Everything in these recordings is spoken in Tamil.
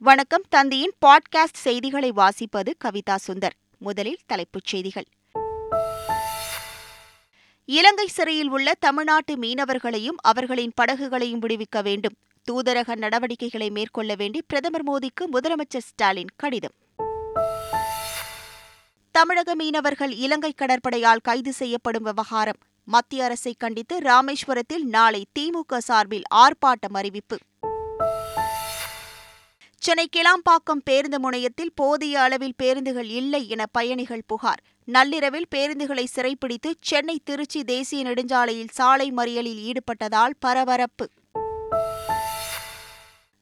வணக்கம். தந்தியின் பாட்காஸ்ட் செய்திகளை வாசிப்பது கவிதா சுந்தர். முதலில் தலைப்புச் செய்திகள். இலங்கை சிறையில் உள்ள தமிழ்நாட்டு மீனவர்களையும் அவர்களின் படகுகளையும் விடுவிக்க வேண்டும். தூதரக நடவடிக்கைகளை மேற்கொள்ள வேண்டி பிரதமர் மோடிக்கு முதலமைச்சர் ஸ்டாலின் கடிதம். தமிழக மீனவர்கள் இலங்கை கடற்படையால் கைது செய்யப்படும் விவகாரம். மத்திய அரசை கண்டித்து ராமேஸ்வரத்தில் நாளை திமுக சார்பில் ஆர்ப்பாட்டம் அறிவிப்பு. சென்னை கிளாம்பாக்கம் பேருந்து முனையத்தில் போதிய அளவில் பேருந்துகள் இல்லை என பயணிகள் புகார். நள்ளிரவில் பேருந்துகளை சிறைப்பிடித்து சென்னை திருச்சி தேசிய நெடுஞ்சாலையில் சாலை மறியலில் ஈடுபட்டதால் பரபரப்பு.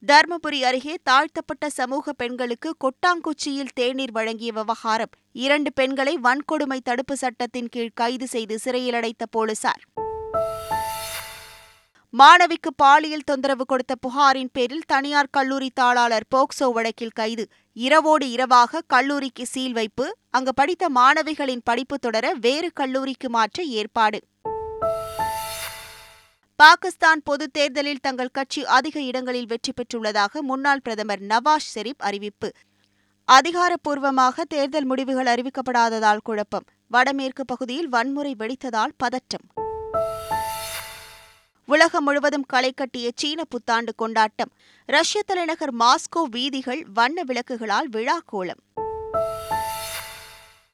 தருமபுரி அருகே தாழ்த்தப்பட்ட சமூக பெண்களுக்கு கொட்டாங்குச்சியில் தேநீர் வழங்கிய விவகாரம். இரண்டு பெண்களை வன்கொடுமை தடுப்பு சட்டத்தின் கீழ் கைது செய்து சிறையில் அடைத்த போலீசார். மாணவிக்கு பாலியல் தொந்தரவு கொடுத்த புகாரின் பேரில் தனியார் கல்லூரி தாளாளர் போக்சோ வழக்கில் கைது. இரவோடு இரவாக கல்லூரிக்கு சீல் வைப்பு அங்கு படித்த மாணவிகளின் படிப்பு தொடர வேறு கல்லூரிக்கு மாற்ற ஏற்பாடு. பாகிஸ்தான் பொதுத் தேர்தலில் தங்கள் கட்சி அதிக இடங்களில் வெற்றி பெற்றுள்ளதாக முன்னாள் பிரதமர் நவாஸ் ஷெரீப் அறிவிப்பு. அதிகாரப்பூர்வமாக தேர்தல் முடிவுகள் அறிவிக்கப்படாததால் குழப்பம். வடமேற்கு பகுதியில் வன்முறை வெடித்ததால் பதற்றம். உலகம் முழுவதும் களை கட்டிய சீன புத்தாண்டு கொண்டாட்டம். ரஷ்ய தலைநகர் மாஸ்கோ வீதிகள் வண்ண விளக்குகளால் விழா கோலம்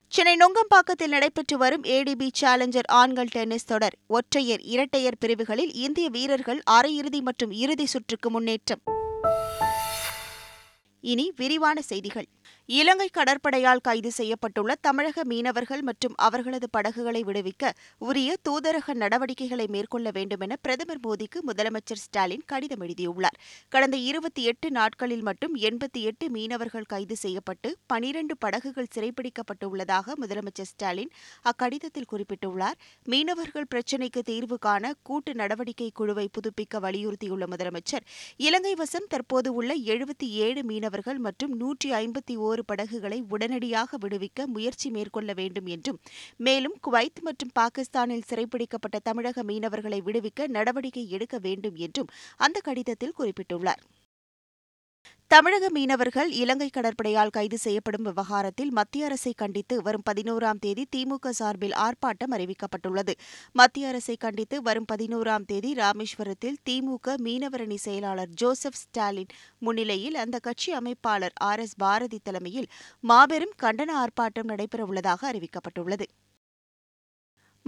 சென்னை நொங்கம்பாக்கத்தில் நடைபெற்று வரும் ஏடிபி சேலஞ்சர் ஆண்கள் டென்னிஸ் தொடர். ஒற்றையர் இரட்டையர் பிரிவுகளில் இந்திய வீரர்கள் அரையிறுதி மற்றும் இறுதி சுற்றுக்கு முன்னேற்றம். இனி விரிவான செய்திகள். இலங்கை கடற்படையால் கைது செய்யப்பட்டுள்ள தமிழக மீனவர்கள் மற்றும் அவர்களது படகுகளை விடுவிக்க உரிய தூதரக நடவடிக்கைகளை மேற்கொள்ள வேண்டும் என பிரதமர் மோடிக்கு முதலமைச்சர் ஸ்டாலின் கடிதம் எழுதியுள்ளார். கடந்த இருபத்தி எட்டு நாட்களில் மட்டும் எண்பத்தி எட்டு மீனவர்கள் கைது செய்யப்பட்டு பனிரண்டு படகுகள் சிறைப்பிடிக்கப்பட்டுள்ளதாக முதலமைச்சர் ஸ்டாலின் அக்கடிதத்தில் குறிப்பிட்டுள்ளார். மீனவர்கள் பிரச்சினைக்கு தீர்வு காண கூட்டு நடவடிக்கை குழுவை புதுப்பிக்க வலியுறுத்தியுள்ள முதலமைச்சர் இலங்கை வசம் தற்போது உள்ள எழுபத்தி ஏழு மீனவர்கள் மற்றும் நூற்றி ஐம்பத்தி ஓரு படகுகளை உடனடியாக விடுவிக்க முயற்சி மேற்கொள்ள வேண்டும் என்றும் மேலும் குவைத் மற்றும் பாகிஸ்தானில் சிறைப்பிடிக்கப்பட்ட தமிழக மீனவர்களை விடுவிக்க நடவடிக்கை எடுக்க வேண்டும் என்றும் அந்த கடிதத்தில் குறிப்பிட்டுள்ளார். தமிழக மீனவர்கள் இலங்கை கடற்படையால் கைது செய்யப்படும் விவகாரத்தில் மத்திய அரசை கண்டித்து வரும் பதினோராம் தேதி திமுக சார்பில் ஆர்ப்பாட்டம் அறிவிக்கப்பட்டுள்ளது. மத்திய அரசை கண்டித்து வரும் பதினோராம் தேதி ராமேஸ்வரத்தில் திமுக மீனவரணி செயலாளர் ஜோசப் ஸ்டாலின் முன்னிலையில் அந்த கட்சி அமைப்பாளர் ஆர் எஸ் பாரதி தலைமையில் மாபெரும் கண்டன ஆர்ப்பாட்டம் நடைபெறவுள்ளதாக அறிவிக்கப்பட்டுள்ளது.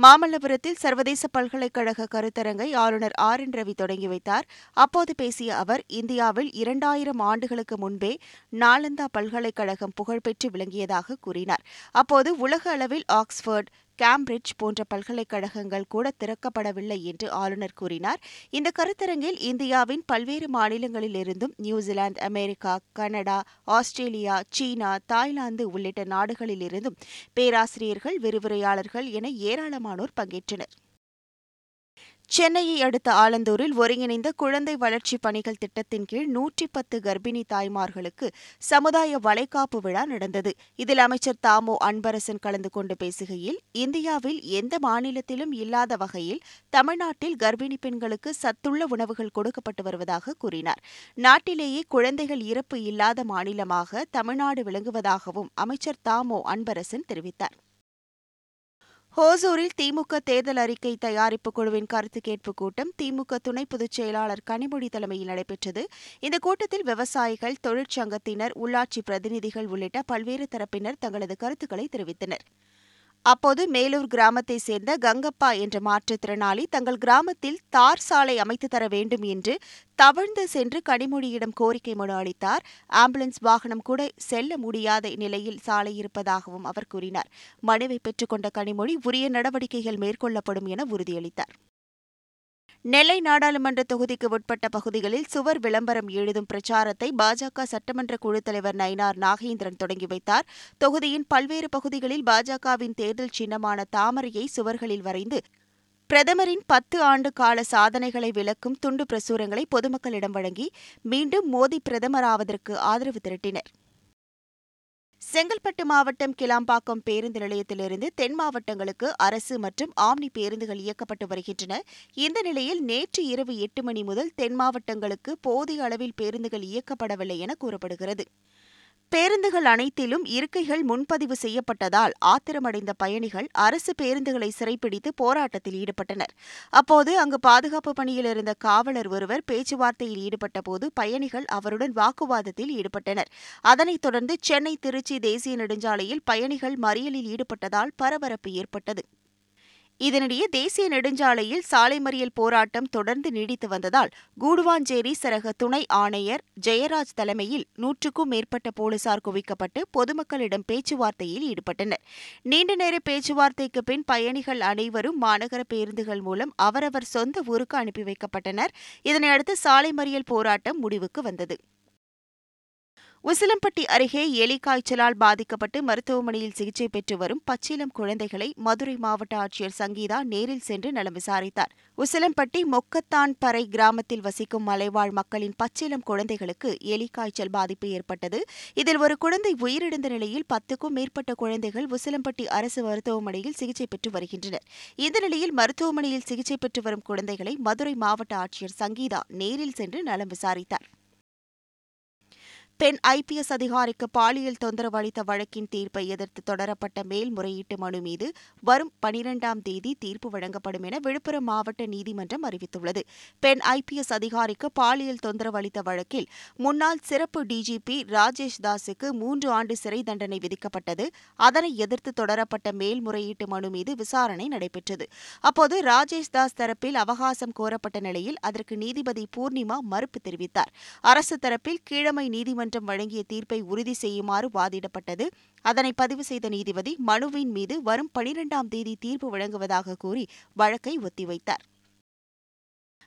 மாமல்லபுரத்தில் சர்வதேச பல்கலைக்கழக கருத்தரங்கை ஆளுநர் ஆர் என் ரவி தொடங்கி வைத்தார். அப்போது பேசிய அவர் இந்தியாவில் இரண்டாயிரம் ஆண்டுகளுக்கு முன்பே நாலந்தா பல்கலைக்கழகம் புகழ்பெற்று விளங்கியதாக கூறினார். அப்போது உலக அளவில் ஆக்ஸ்போர்ட் கேம்பிரிட்ஜ் போன்ற பல்கலைக்கழகங்கள் கூட திறக்கப்படவில்லை என்று ஆளுநர் கூறினார். இந்த கருத்தரங்கில் இந்தியாவின் பல்வேறு மாநிலங்களிலிருந்தும் New Zealand America Canada Australia China Thailand உள்ளிட்ட நாடுகளிலிருந்தும் பேராசிரியர்கள் விரிவுரையாளர்கள் என ஏராளமானோர் பங்கேற்றனர். சென்னையை அடுத்த ஆலந்தூரில் ஒருங்கிணைந்த குழந்தை வளர்ச்சிப் பணிகள் திட்டத்தின் கீழ் நூற்றி பத்து கர்ப்பிணி தாய்மார்களுக்கு சமுதாய வளைகாப்பு விழா நடந்தது. இதில் அமைச்சர் தாமோ அன்பரசன் கலந்து கொண்டு பேசுகையில் இந்தியாவில் எந்த மாநிலத்திலும் இல்லாத வகையில் தமிழ்நாட்டில் கர்ப்பிணி பெண்களுக்கு சத்துள்ள உணவுகள் கொடுக்கப்பட்டு வருவதாக கூறினார். நாட்டிலேயே குழந்தைகள் இறப்பு இல்லாத மாநிலமாக தமிழ்நாடு விளங்குவதாகவும் அமைச்சர் தாமோ அன்பரசன் தெரிவித்தார். ஹோசூரில் திமுக தேர்தல் அறிக்கை தயாரிப்பு குழுவின் கருத்து கேட்பு கூட்டம் திமுக துணை பொதுச் செயலாளர் கனிமொழி தலைமையில் நடைபெற்றது. இந்த கூட்டத்தில் விவசாயிகள் தொழிற்சங்கத்தினர் உள்ளாட்சி பிரதிநிதிகள் உள்ளிட்ட பல்வேறு தரப்பினர் தங்களது கருத்துக்களை தெரிவித்தனர். அப்போது மேலூர் கிராமத்தை சேர்ந்த கங்கப்பா என்ற மாற்றுத்திறனாளி தங்கள் கிராமத்தில் தார் சாலை அமைத்து தர வேண்டும் என்று தவழ்ந்து சென்று கனிமொழியிடம் கோரிக்கை மனு அளித்தார். ஆம்புலன்ஸ் வாகனம் கூட செல்ல முடியாத நிலையில் சாலை இருப்பதாகவும் அவர் கூறினார். மனுவை பெற்றுக்கொண்ட கனிமொழி உரிய நடவடிக்கைகள் மேற்கொள்ளப்படும் என உறுதியளித்தார். நெல்லை நாடாளுமன்ற தொகுதிக்கு உட்பட்ட பகுதிகளில் சுவர் விளம்பரம் எழுதும் பிரச்சாரத்தை பாஜக சட்டமன்ற குழு தலைவர் நயினார் நாகேந்திரன் தொடங்கி வைத்தார். தொகுதியின் பல்வேறு பகுதிகளில் பாஜகவின் தேர்தல் சின்னமான தாமரையை சுவர்களில் வரைந்து பிரதமரின் பத்து ஆண்டு கால சாதனைகளை விளக்கும் துண்டு பிரசுரங்களை பொதுமக்களிடம் வழங்கி மீண்டும் மோடி பிரதமராவதற்கு ஆதரவு திரட்டினர். செங்கல்பட்டு மாவட்டம் கிளாம்பாக்கம் பேருந்து நிலையத்திலிருந்து தென் மாவட்டங்களுக்கு அரசு மற்றும் ஆம்னி பேருந்துகள் இயக்கப்பட்டு வருகின்றன. இந்த நிலையில் நேற்று இரவு எட்டு மணி முதல் தென் மாவட்டங்களுக்கு போதிய அளவில் பேருந்துகள் இயக்கப்படவில்லை என கூறப்படுகிறது. பேருந்துகள் அனைத்திலும் இருக்கைகள் முன்பதிவு செய்யப்பட்டதால் ஆத்திரமடைந்த பயணிகள் அரசு பேருந்துகளை சிறைப்பிடித்து போராட்டத்தில் ஈடுபட்டனர். அப்போது அங்கு பாதுகாப்பு பணியில் இருந்த காவலர் ஒருவர் பேச்சுவார்த்தையில் ஈடுபட்டபோது பயணிகள் அவருடன் வாக்குவாதத்தில் ஈடுபட்டனர். அதனைத் தொடர்ந்து சென்னை திருச்சி தேசிய நெடுஞ்சாலையில் பயணிகள் மறியலில் ஈடுபட்டதால் பரபரப்பு ஏற்பட்டது. இதனிடையே தேசிய நெடுஞ்சாலையில் சாலை மறியல் போராட்டம் தொடர்ந்து நீடித்து வந்ததால் கூடுவாஞ்சேரி சரக துணை ஆணையர் ஜெயராஜ் தலைமையில் நூற்றுக்கும் மேற்பட்ட போலீசார் குவிக்கப்பட்டு பொதுமக்களிடம் பேச்சுவார்த்தையில் ஈடுபட்டனர். நீண்ட நேர பேச்சுவார்த்தைக்கு பின் பயணிகள் அனைவரும் மாநகர பேருந்துகள் மூலம் அவரவர் சொந்த ஊருக்கு அனுப்பி வைக்கப்பட்டனர். இதனையடுத்து சாலை மறியல் போராட்டம் முடிவுக்கு வந்தது. உசிலம்பட்டி அருகே எலி காய்ச்சலால் பாதிக்கப்பட்டு மருத்துவமனையில் சிகிச்சை பெற்று வரும் பச்சிலம் குழந்தைகளை மதுரை மாவட்ட ஆட்சியர் சங்கீதா நேரில் சென்று நலம் விசாரித்தார். உசிலம்பட்டி மொக்கத்தான் பறை கிராமத்தில் வசிக்கும் மலைவாழ் மக்களின் பச்சிலம் குழந்தைகளுக்கு எலி காய்ச்சல் பாதிப்பு ஏற்பட்டது. இதில் ஒரு குழந்தை உயிரிழந்த நிலையில் பத்துக்கும் மேற்பட்ட குழந்தைகள் உசிலம்பட்டி அரசு மருத்துவமனையில் சிகிச்சை பெற்று வருகின்றனர். இந்த நிலையில் மருத்துவமனையில் சிகிச்சை பெற்று வரும் குழந்தைகளை மதுரை மாவட்ட ஆட்சியர் சங்கீதா நேரில் சென்று நலம் விசாரித்தார். பெண் ஐபிஎஸ் அதிகாரிக்கு பாலியல் தொந்தரவு அளித்த வழக்கின் தீர்ப்பை எதிர்த்து தொடரப்பட்ட மேல்முறையீட்டு மனு மீது வரும் பனிரெண்டாம் தேதி தீர்ப்பு வழங்கப்படும் என விழுப்புரம் மாவட்ட நீதிமன்றம் அறிவித்துள்ளது. பெண் ஐபிஎஸ் அதிகாரிக்கு பாலியல் தொந்தரவு அளித்த வழக்கில் முன்னாள் சிறப்பு டிஜிபி ராஜேஷ் தாஸுக்கு மூன்று ஆண்டு சிறை தண்டனை விதிக்கப்பட்டது. அதனை எதிர்த்து தொடரப்பட்ட மேல்முறையீட்டு மனு மீது விசாரணை நடைபெற்றது. அப்போது ராஜேஷ் தாஸ் தரப்பில் அவகாசம் கோரப்பட்ட நிலையில் அதற்கு நீதிபதி பூர்ணிமா மறுப்பு தெரிவித்தார். அரசு தரப்பில் கீழமை நீதிமன்ற நீதிமன்றம் வழங்கிய தீர்ப்பை உறுதி செய்யுமாறு வாதிடப்பட்டது. அதனை பதிவு செய்த நீதிபதி மனுவின் மீது வரும் பனிரெண்டாம் தேதி தீர்ப்பு வழங்குவதாக கூறி வழக்கை ஒத்திவைத்தார்.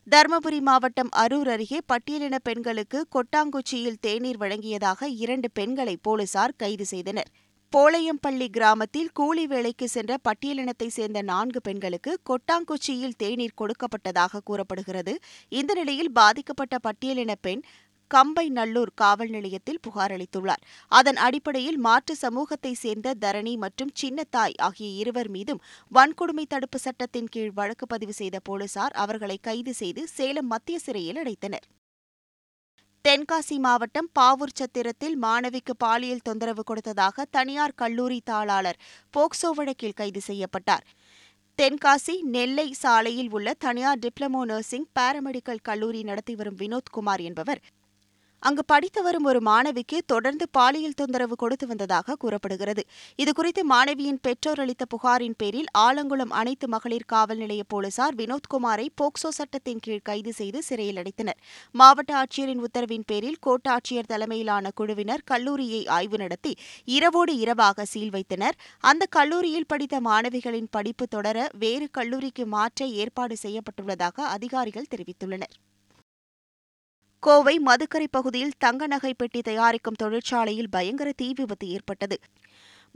தருமபுரி மாவட்டம் அரூர் அருகே பட்டியலின பெண்களுக்கு கொட்டாங்குச்சியில் தேநீர் வழங்கியதாக இரண்டு பெண்களை போலீசார் கைது செய்தனர். போளையம்பள்ளி கிராமத்தில் கூலி வேலைக்கு சென்ற பட்டியலினத்தைச் சேர்ந்த நான்கு பெண்களுக்கு கொட்டாங்குச்சியில் தேநீர் கொடுக்கப்பட்டதாக கூறப்படுகிறது. இந்த நிலையில் பாதிக்கப்பட்ட பட்டியலின பெண் கம்பை நல்லூர் காவல் நிலையத்தில் புகார் அளித்துள்ளார். அதன் அடிப்படையில் மாற்று சமூகத்தை சேர்ந்த தரணி மற்றும் சின்னத்தாய் ஆகிய இருவர் மீதும் வன்கொடுமை தடுப்பு சட்டத்தின் கீழ் வழக்கு பதிவு செய்த போலீசார் அவர்களை கைது செய்து சேலம் மத்திய சிறையில் அடைத்தனர். தென்காசி மாவட்டம் பாவூர் சத்திரத்தில் மாணவிக்கு பாலியல் தொந்தரவு கொடுத்ததாக தனியார் கல்லூரி தாளாளர் போக்சோ வழக்கில் கைது செய்யப்பட்டார். தென்காசி நெல்லை சாலையில் உள்ள தனியார் டிப்ளமோ நர்சிங் பாராமெடிக்கல் கல்லூரி நடத்தி வரும் வினோத்குமார் என்பவர் அங்கு படித்து வரும் ஒரு மாணவிக்கு தொடர்ந்து பாலியல் தொந்தரவு கொடுத்து வந்ததாக கூறப்படுகிறது. இதுகுறித்து மாணவியின் பெற்றோர் அளித்த புகாரின் பேரில் ஆலங்குளம் அனைத்து மகளிர் காவல் நிலைய போலீசார் வினோத்குமாரை போக்சோ சட்டத்தின் கீழ் கைது செய்து சிறையில் அடைத்தனர். மாவட்ட ஆட்சியரின் உத்தரவின் பேரில் கோட்டாட்சியர் தலைமையிலான குழுவினர் கல்லூரியை ஆய்வு நடத்தி இரவோடு இரவாக சீல் வைத்தனர். அந்த கல்லூரியில் படித்த மாணவிகளின் படிப்பு தொடர வேறு கல்லூரிக்கு மாற்ற ஏற்பாடு செய்யப்பட்டுள்ளதாக அதிகாரிகள் தெரிவித்துள்ளனர். கோவை மதுக்கரை பகுதியில் தங்க நகை பெட்டி தயாரிக்கும் தொழிற்சாலையில் பயங்கர தீ விபத்து ஏற்பட்டது.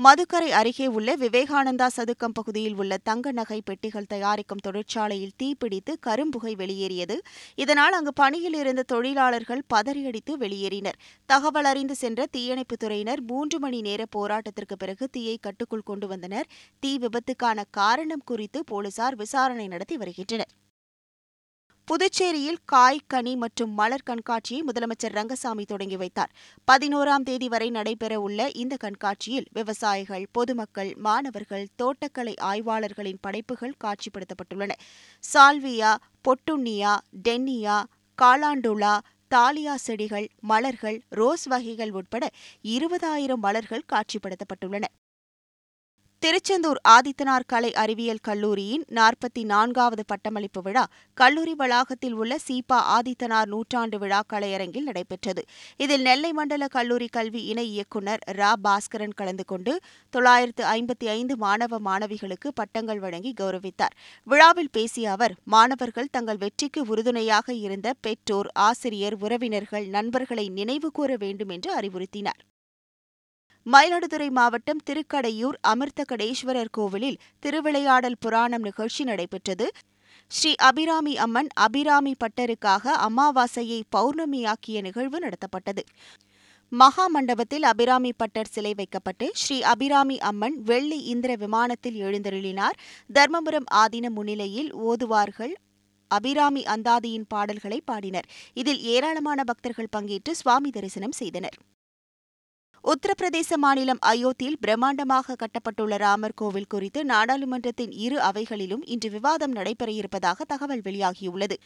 மதுக்கரை அருகே உள்ள விவேகானந்தா சதுக்கம் பகுதியில் உள்ள தங்க நகை பெட்டிகள் தயாரிக்கும் தொழிற்சாலையில் தீப்பிடித்து கரும்புகை வெளியேறியது. இதனால் அங்கு பணியில் இருந்த தொழிலாளர்கள் பதறியடித்து வெளியேறினர். தகவல் அறிந்து சென்ற தீயணைப்புத் துறையினர் மூன்று மணி நேர போராட்டத்திற்கு பிறகு தீயை கட்டுக்குள் கொண்டு வந்தனர். தீ விபத்துக்கான காரணம் குறித்து போலீசார் விசாரணை நடத்தி வருகின்றனர். புதுச்சேரியில் காய் கனி மற்றும் மலர் கண்காட்சியை முதலமைச்சர் ரங்கசாமி தொடங்கி வைத்தார். பதினோராம் தேதி வரை நடைபெறவுள்ள இந்த கண்காட்சியில் விவசாயிகள் பொதுமக்கள் மாணவர்கள் தோட்டக்கலை ஆய்வாளர்களின் படைப்புகள் காட்சிப்படுத்தப்பட்டுள்ளன. சால்வியா பொட்டுண்ணியா டென்னியா காலாண்டுலா தாலியா செடிகள் மலர்கள் ரோஸ் வகைகள் உட்பட இருபதாயிரம் மலர்கள் காட்சிப்படுத்தப்பட்டுள்ளன. திருச்செந்தூர் ஆதித்தனார் கலை அறிவியல் கல்லூரியின் நாற்பத்தி நான்காவது பட்டமளிப்பு விழா கல்லூரி வளாகத்தில் உள்ள சீபா ஆதித்தனார் நூற்றாண்டு விழா கலையரங்கில் நடைபெற்றது. இதில் நெல்லை மண்டல கல்லூரி கல்வி இணை இயக்குநர் ரா. பாஸ்கரன் கலந்து கொண்டு தொள்ளாயிரத்து ஐம்பத்தி ஐந்து மாணவ மாணவிகளுக்கு பட்டங்கள் வழங்கி கௌரவித்தார். விழாவில் பேசிய அவர் மாணவர்கள் தங்கள் வெற்றிக்கு உறுதுணையாக இருந்த பெற்றோர் ஆசிரியர் உறவினர்கள் நண்பர்களை நினைவு கூற வேண்டும் என்று அறிவுறுத்தினார். மயிலாடுதுறை மாவட்டம் திருக்கடையூர் அமிர்தகடேஸ்வரர் கோவிலில் திருவிளையாடல் புராணம் நிகழ்ச்சி நடைபெற்றது. ஸ்ரீ அபிராமி அம்மன் அபிராமி பட்டருக்காக அமாவாசையை பௌர்ணமியாக்கிய நிகழ்வு நடத்தப்பட்டது. மகா மண்டபத்தில் அபிராமி பட்டர் சிலை வைக்கப்பட்டு ஸ்ரீ அபிராமி அம்மன் வெள்ளி இந்திர விமானத்தில் எழுந்தருளினார். தர்மபுரம் ஆதீன முன்னிலையில் ஓதுவார்கள் அபிராமி அந்தாதியின் பாடல்களை பாடினர். இதில் ஏராளமான பக்தர்கள் பங்கேற்று சுவாமி தரிசனம் செய்தனர். உத்தரப்பிரதேச மாநிலம் அயோத்தியில் பிரம்மாண்டமாக கட்டப்பட்டுள்ள ராமர் கோவில் குறித்து நாடாளுமன்றத்தின் இரு அவைகளிலும் இன்று விவாதம் நடைபெற இருப்பதாக தகவல் வெளியாகியுள்ளது.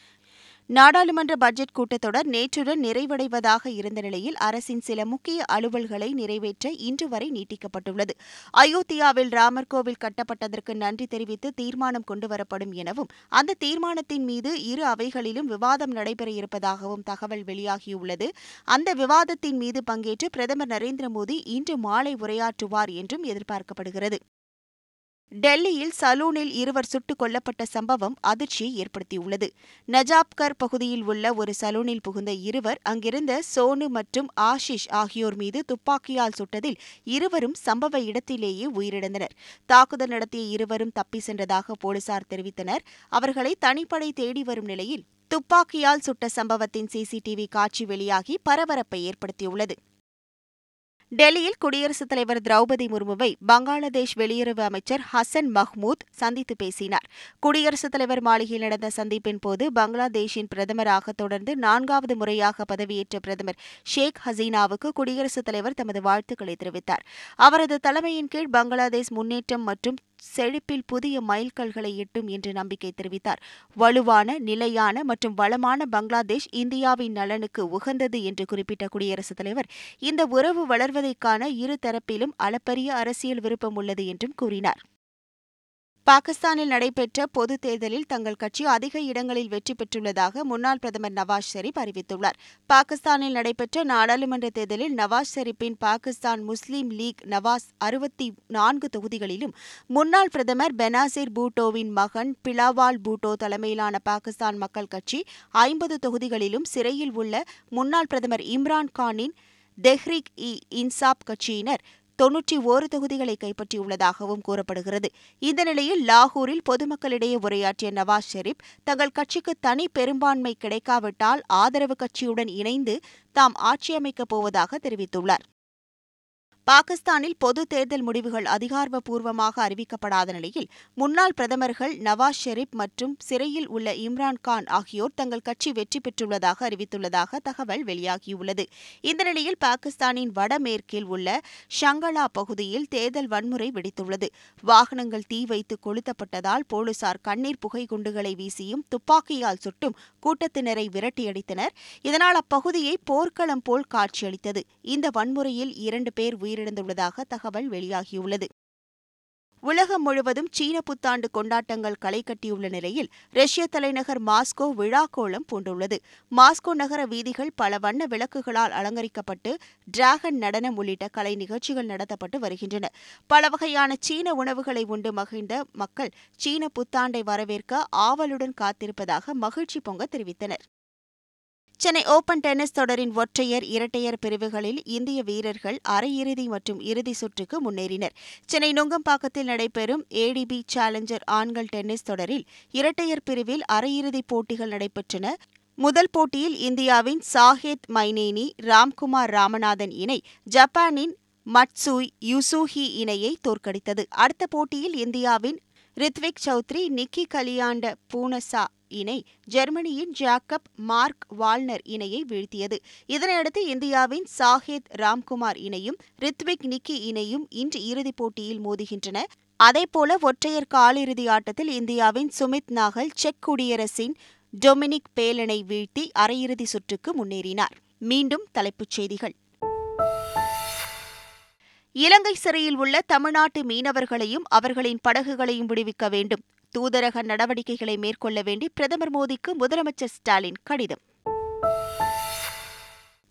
நாடாளுமன்ற பட்ஜெட் கூட்டத்தொடர் நேற்றுடன் நிறைவடைவதாக இருந்த நிலையில் அரசின் சில முக்கிய அலுவல்களை நிறைவேற்ற இன்று வரை நீட்டிக்கப்பட்டுள்ளது. அயோத்தியாவில் ராமர் கோவில் கட்டப்பட்டதற்கு நன்றி தெரிவித்து தீர்மானம் கொண்டுவரப்படும் எனவும் அந்த தீர்மானத்தின் மீது இரு அவைகளிலும் விவாதம் நடைபெற இருப்பதாகவும் தகவல் வெளியாகியுள்ளது. அந்த விவாதத்தின் மீது பங்கேற்று பிரதமர் நரேந்திர மோடி இன்று மாலை உரையாற்றுவார் என்றும் எதிர்பார்க்கப்படுகிறது. டெல்லியில் சலூனில் இருவர் சுட்டுக் கொல்லப்பட்ட சம்பவம் அதிர்ச்சியை ஏற்படுத்தியுள்ளது. நஜாப்கர் பகுதியில் உள்ள ஒரு சலூனில் புகுந்த இருவர் அங்கிருந்த சோனு மற்றும் ஆஷிஷ் ஆகியோர் மீது துப்பாக்கியால் சுட்டதில் இருவரும் சம்பவ இடத்திலேயே உயிரிழந்தனர். தாக்குதல் நடத்திய இருவரும் தப்பி சென்றதாக போலீசார் தெரிவித்தனர். அவர்களை தனிப்படை தேடி வரும் நிலையில் துப்பாக்கியால் சுட்ட சம்பவத்தின் சிசிடிவி காட்சி வெளியாகி பரபரப்பை ஏற்படுத்தியுள்ளது. டெல்லியில் குடியரசுத் தலைவர் திரௌபதி முர்முவை பங்களாதேஷ் வெளியுறவு அமைச்சர் ஹசன் மஹ்மூத் சந்தித்து பேசினார். குடியரசுத் தலைவர் மாளிகையில் நடந்த சந்திப்பின் போது பங்களாதேஷின் பிரதமராக தொடர்ந்து நான்காவது முறையாக பதவியேற்ற பிரதமர் ஷேக் ஹசீனாவுக்கு குடியரசுத் தலைவர் தமது வாழ்த்துக்களை தெரிவித்தார். அவரது தலைமையின் கீழ் பங்களாதேஷ் முன்னேற்றம் மற்றும் செழிப்பில் புதிய மைல்கல்களை எட்டும் என்று நம்பிக்கை தெரிவித்தார். வலுவான நிலையான மற்றும் வளமான பங்களாதேஷ் இந்தியாவின் நலனுக்கு உகந்தது என்று குறிப்பிட்ட குடியரசுத் தலைவர் இந்த உறவு வளர்வதைக்கான இரு தரப்பிலும் அளப்பரிய அரசியல் விருப்பம் உள்ளது என்றும் கூறினார். பாகிஸ்தானில் நடைபெற்ற பொதுத் தேர்தலில் தங்கள் கட்சி அதிக இடங்களில் வெற்றி பெற்றுள்ளதாக முன்னாள் பிரதமர் நவாஸ் ஷெரீப் அறிவித்துள்ளார். பாகிஸ்தானில் நடைபெற்ற நாடாளுமன்ற தேர்தலில் நவாஸ் ஷெரீப்பின் பாகிஸ்தான் முஸ்லீம் லீக் நவாஸ் அறுபத்தி நான்கு தொகுதிகளிலும் முன்னாள் பிரதமர் பெனாசிர் பூட்டோவின் மகன் பிலாவால் பூட்டோ தலைமையிலான பாகிஸ்தான் மக்கள் கட்சி ஐம்பது தொகுதிகளிலும் சிறையில் உள்ள முன்னாள் பிரதமர் இம்ரான் கானின் தெஹ்ரிக் இ இன்சாப் கட்சியினர் தொன்னூற்றி ஓரு தொகுதிகளை கைப்பற்றியுள்ளதாகவும் கூறப்படுகிறது. இந்த நிலையில் லாகூரில் பொதுமக்களிடையே உரையாற்றிய நவாஸ் ஷெரீப் தங்கள் கட்சிக்கு தனி பெரும்பான்மை கிடைக்காவிட்டால் ஆதரவு கட்சியுடன் இணைந்து தாம் ஆட்சியமைக்கப் போவதாக தெரிவித்துள்ளார். பாகிஸ்தானில் பொது தேர்தல் முடிவுகள் அதிகாரப்பூர்வமாக அறிவிக்கப்படாத நிலையில் முன்னாள் பிரதமர்கள் நவாஸ் ஷெரீப் மற்றும் சிறையில் உள்ள இம்ரான் கான் ஆகியோர் தங்கள் கட்சி வெற்றி பெற்றுள்ளதாக அறிவித்துள்ளதாக தகவல் வெளியாகியுள்ளது. இந்த நிலையில் பாகிஸ்தானின் வடமேற்கில் உள்ள ஷங்களா பகுதியில் தேர்தல் வன்முறை வெடித்துள்ளது. வாகனங்கள் தீ வைத்து கொளுத்தப்பட்டதால் போலீசார் கண்ணீர் புகை குண்டுகளை வீசியும் துப்பாக்கியால் சுட்டும் கூட்டத்தினரை விரட்டியடித்தனர். இதனால் அப்பகுதியை போர்க்களம் போல் காட்சியளித்தது. இந்த வன்முறையில் இரண்டு பேர் உயிரிழந்துள்ளதாக தகவல் வெளியாகியுள்ளது. உலகம் முழுவதும் சீன புத்தாண்டு கொண்டாட்டங்கள் களை கட்டியுள்ள நிலையில் ரஷ்ய தலைநகர் மாஸ்கோ விழாக்கோலம் பூண்டுள்ளது. மாஸ்கோ நகர வீதிகள் பல வண்ண விளக்குகளால் அலங்கரிக்கப்பட்டு டிராகன் நடனம் உள்ளிட்ட கலை நிகழ்ச்சிகள் நடத்தப்பட்டு வருகின்றன. பல வகையான சீன உணவுகளை உண்டு மகிழ்ந்த மக்கள் சீன புத்தாண்டை வரவேற்க ஆவலுடன் காத்திருப்பதாக மகிழ்ச்சி பொங்க தெரிவித்தனர். சென்னை ஓபன் டென்னிஸ் தொடரின் ஒற்றையர் இரட்டையர் பிரிவுகளில் இந்திய வீரர்கள் அரையிறுதி மற்றும் இறுதி சுற்றுக்கு முன்னேறினர். சென்னை நுங்கம்பாக்கத்தில் நடைபெறும் ஏடிபி சேலஞ்சர் ஆண்கள் டென்னிஸ் தொடரில் இரட்டையர் பிரிவில் அரையிறுதிப் போட்டிகள் நடைபெற்றன. முதல் போட்டியில் இந்தியாவின் சாஹேத் மைனேனி ராம்குமார் ராமநாதன் இணை ஜப்பானின் மட்சூய் யுசூஹி இணையை தோற்கடித்தது. அடுத்த போட்டியில் இந்தியாவின் ரித்விக் சௌத்ரி நிக்கி கலியாண்ட பூனசா இணை ஜெர்மனியின் ஜாக்கப் மார்க் வால்னர் இணையை வீழ்த்தியது. இதனையடுத்து இந்தியாவின் சாஹேத் ராம்குமார் இணையும் ரித்விக் நிக்கி இணையும் இன்று இறுதிப் போட்டியில் மோதுகின்றன. அதேபோல ஒற்றையர் காலிறுதி ஆட்டத்தில் இந்தியாவின் சுமித் நாகல் செக் குடியரசின் டொமினிக் பேலனை வீழ்த்தி அரையிறுதி சுற்றுக்கு முன்னேறினார். மீண்டும் தலைப்புச் செய்திகள். இலங்கை சிறையில் உள்ள தமிழ்நாட்டு மீனவர்களையும் அவர்களின் படகுகளையும் விடுவிக்க வேண்டும். தூதரக நடவடிக்கைகளை மேற்கொள்ள வேண்டி பிரதமர் மோடிக்கு முதலமைச்சர் ஸ்டாலின் கடிதம்.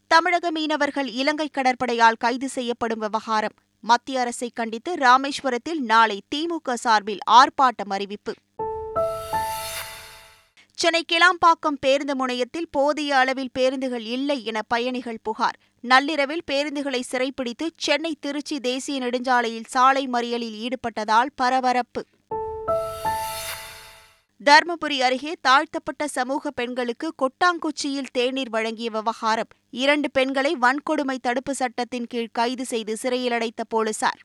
தமிழக மீனவர்கள் இலங்கை கடற்படையால் கைது செய்யப்படும் விவகாரம். மத்திய அரசை கண்டித்து ராமேஸ்வரத்தில் நாளை திமுக சார்பில் ஆர்ப்பாட்டம் அறிவிப்பு. சென்னை கிளாம்பாக்கம் பேருந்து முனையத்தில் போதிய அளவில் பேருந்துகள் இல்லை என பயணிகள் புகார். நள்ளிரவில் பேருந்துகளை சிறைப்பிடித்து சென்னை திருச்சி தேசிய நெடுஞ்சாலையில் சாலை மறியலில் ஈடுபட்டதால் பரபரப்பு. தர்மபுரி அருகே தாழ்த்தப்பட்ட சமூக பெண்களுக்கு கொட்டாங்குச்சியில் தேநீர் வழங்கிய விவகாரம். இரண்டு பெண்களை வன்கொடுமை தடுப்பு சட்டத்தின் கீழ் கைது செய்து சிறையில் அடைத்த போலீசார்.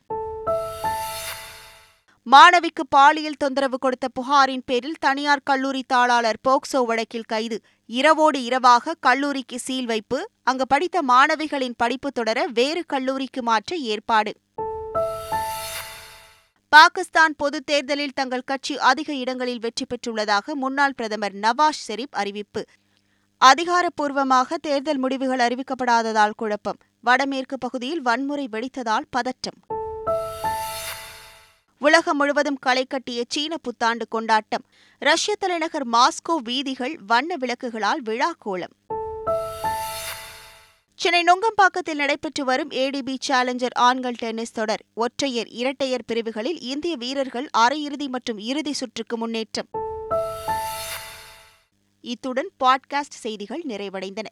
மாணவிக்கு பாலியல் தொந்தரவு கொடுத்த புகாரின் பேரில் தனியார் கல்லூரி தாளாளர் போக்சோ வழக்கில் கைது. இரவோடு இரவாக கல்லூரிக்கு சீல் வைப்பு அங்கு படித்த மாணவிகளின் படிப்பு தொடர வேறு கல்லூரிக்கு மாற்ற ஏற்பாடு. பாகிஸ்தான் பொதுத் தேர்தலில் தங்கள் கட்சி அதிக இடங்களில் வெற்றி பெற்றுள்ளதாக முன்னாள் பிரதமர் நவாஸ் ஷெரீப் அறிவிப்பு. அதிகாரப்பூர்வமாக தேர்தல் முடிவுகள் அறிவிக்கப்படாததால் குழப்பம். வடமேற்கு பகுதியில் வன்முறை வெடித்ததால் பதற்றம். உலகம் முழுவதும் களை கட்டிய சீன புத்தாண்டு கொண்டாட்டம். ரஷ்ய தலைநகர் மாஸ்கோ வீதிகள் வண்ண விளக்குகளால் விழா கோலம் சென்னை நுங்கம்பாக்கத்தில் நடைபெற்று வரும் ஏடிபி சேலஞ்சர் ஆண்கள் டென்னிஸ் தொடர். ஒற்றையர் இரட்டையர் பிரிவுகளில் இந்திய வீரர்கள் அரையிறுதி மற்றும் இறுதி சுற்றுக்கு முன்னேற்றம். இத்துடன் பாட்காஸ்ட் செய்திகள் நிறைவடைந்தன.